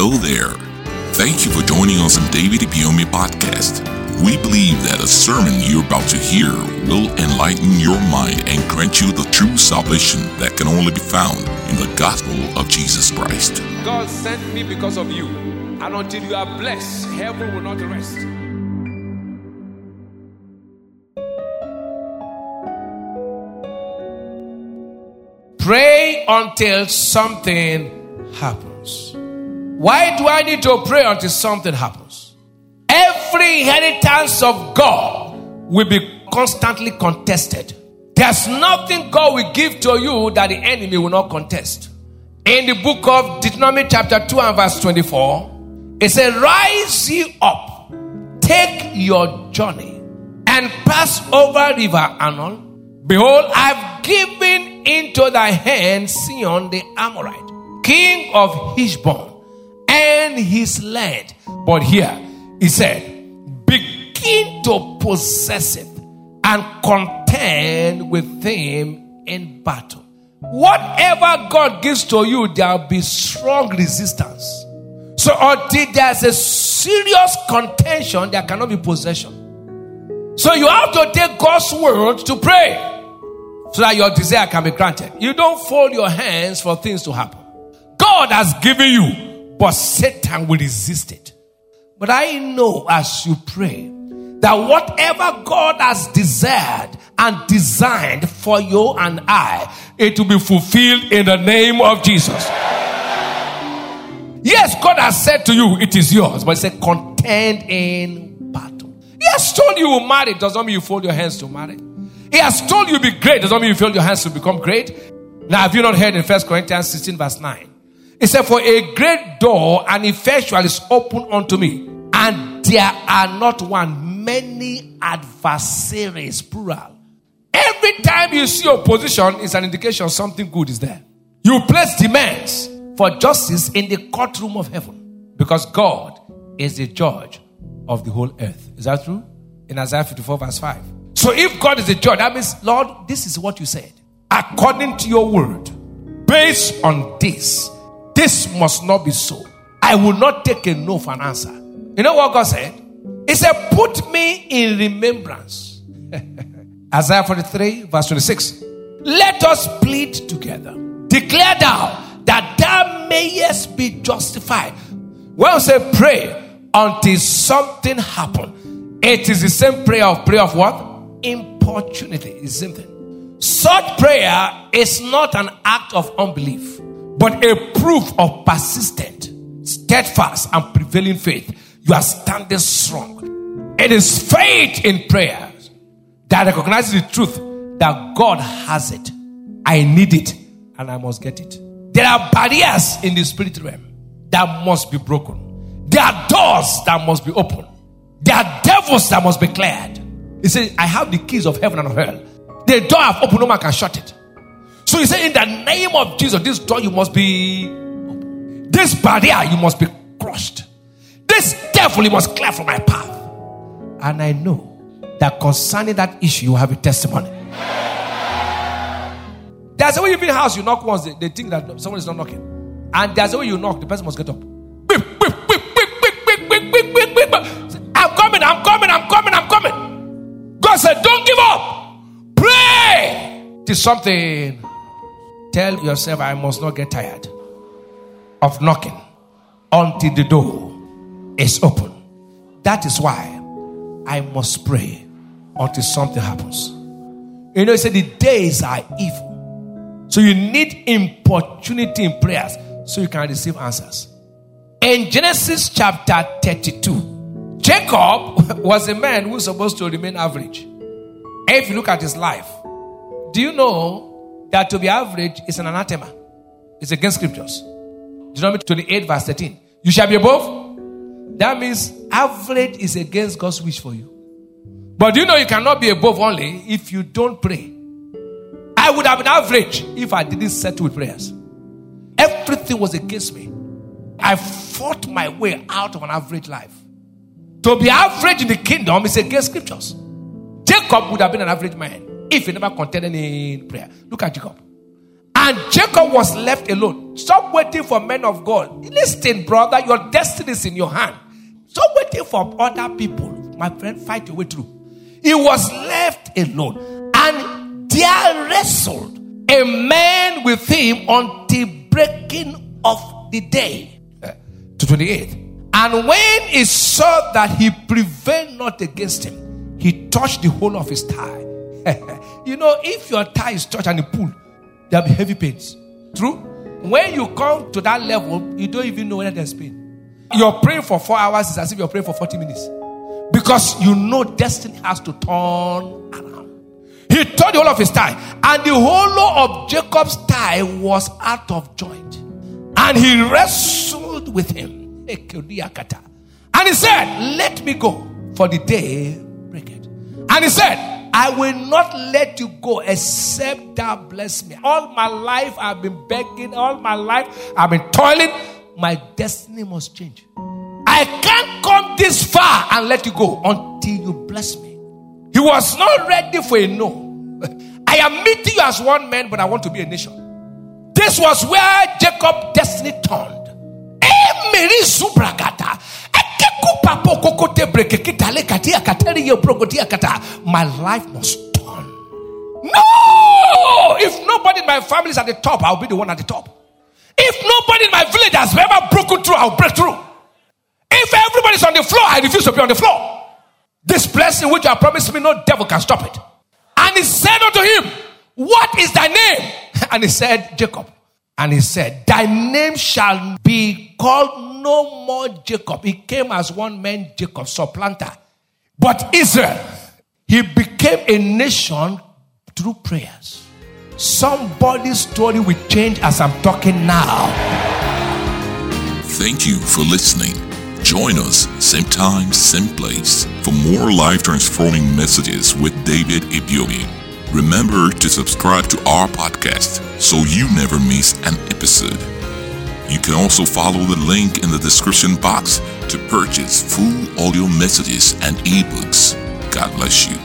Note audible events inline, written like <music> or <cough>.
Hello there. Thank you for joining us on David Ibiyeomie podcast. We believe that a sermon you're about to hear will enlighten your mind and grant you the true salvation that can only be found in the gospel of Jesus Christ. God sent me because of you. And until you are blessed, heaven will not rest. Pray until something happens. Why do I need to pray until something happens? Every inheritance of God will be constantly contested. There's nothing God will give to you that the enemy will not contest. In the book of Deuteronomy, chapter 2 and verse 24, it says, Rise ye up, take your journey, and pass over river Arnon. Behold, I've given into thy hand Sihon the Amorite, king of Heshbon, and his land. But here, he said, Begin to possess it and contend with him in battle. Whatever God gives to you, there will be strong resistance. So until there's a serious contention, there cannot be possession. So you have to take God's word to pray so that your desire can be granted. You don't fold your hands for things to happen. God has given you, but Satan will resist it. But I know as you pray that whatever God has desired and designed for you and I, it will be fulfilled in the name of Jesus. Yes, God has said to you, it is yours, but He said, contend in battle. He has told you will marry, does not mean you fold your hands to marry. He has told you be great, does not mean you fold your hands to become great. Now, have you not heard in First Corinthians 16, verse 9? It said, For a great door and effectual is open unto me, and there are not one, many adversaries, plural. Every time you see opposition, it's an indication something good is there. You place demands for justice in the courtroom of heaven because God is the judge of the whole earth. Is that true? In Isaiah 54, verse 5. So if God is the judge, that means, Lord, this is what you said. According to your word, based on this, this must not be so. I will not take a no for an answer. You know what God said? He said, Put me in remembrance. <laughs> Isaiah 43, verse 26. Let us plead together. Declare thou that thou mayest be justified. When we say pray until something happen, it is the same prayer of prayer of what? Importunity. is same thing. Such prayer is not an act of unbelief, but a proof of persistent, steadfast, and prevailing faith. You are standing strong. It is faith in prayers that recognizes the truth that God has it. I need it and I must get it. There are barriers in the spirit realm that must be broken. There are doors that must be opened. There are devils that must be cleared. He said, I have the keys of heaven and of hell. The door I've opened, no man can shut it. So he said, In the name of Jesus, this door you must be. This barrier you must be crushed. This devil you must clear from my path. And I know that concerning that issue, you have a testimony. There's a way you've been house you knock once, they, they think that someone is not knocking. And there's a way you knock, the person must get up. I'm coming, I'm coming, I'm coming, I'm coming. God said, Don't give up. Pray. It is something Tell yourself, I must not get tired of knocking until the door is open. That is why I must pray until something happens. You know, he said the days are evil. So you need importunity in prayers so you can receive answers. In Genesis chapter 32, Jacob <laughs> was a man who was supposed to remain average. If you look at his life, do you know that to be average is an anathema? It's against scriptures. Deuteronomy 28, verse 13. You shall be above. That means average is against God's wish for you. But you know you cannot be above only if you don't pray? I would have been average if I didn't settle with prayers. Everything was against me. I fought my way out of an average life. To be average in the kingdom is against scriptures. Jacob would have been an average man if he never contended in prayer. Look at Jacob. And Jacob was left alone. Stop waiting for men of God. Listen, brother, your destiny is in your hand. Stop waiting for other people. My friend, fight your way through. He was left alone. And there wrestled a man with him until breaking of the day. Eh, to 28. And when he saw that he prevailed not against him, he touched the whole of his thigh. <laughs> you know, if your thigh is touched and you pull, there'll be heavy pains. True? When you come to that level, you don't even know whether there's pain. You're praying for four hours, it's as if you're praying for 40 minutes. Because you know destiny has to turn around. He turned the whole of his thigh, and the whole of Jacob's thigh was out of joint. And he wrestled with him. And he said, Let me go, for the day breaketh. And he said, I will not let you go except thou bless me. All my life I've been begging, all my life I've been toiling. My destiny must change. I can't come this far and let you go until you bless me. He was not ready for a no. <laughs> I am meeting you as one man, but I want to be a nation. This was where Jacob' destiny turned. My life must turn. No! If nobody in my family is at the top, I'll be the one at the top. If nobody in my village has ever broken through, I'll break through. If everybody's on the floor, I refuse to be on the floor. This blessing which you have promised me, no devil can stop it. And he said unto him, What is thy name? <laughs> And he said, Jacob. And he said, Thy name shall be called no more Jacob. He came as one man, Jacob, supplanter. But Israel, he became a nation through prayers. Somebody's story will change as I'm talking now. Thank you for listening. Join us, same time, same place, for more life transforming messages with David Ibiyeomie. Remember to subscribe to our podcast so you never miss an episode. You can also follow the link in the description box to purchase full audio messages and ebooks. God bless you.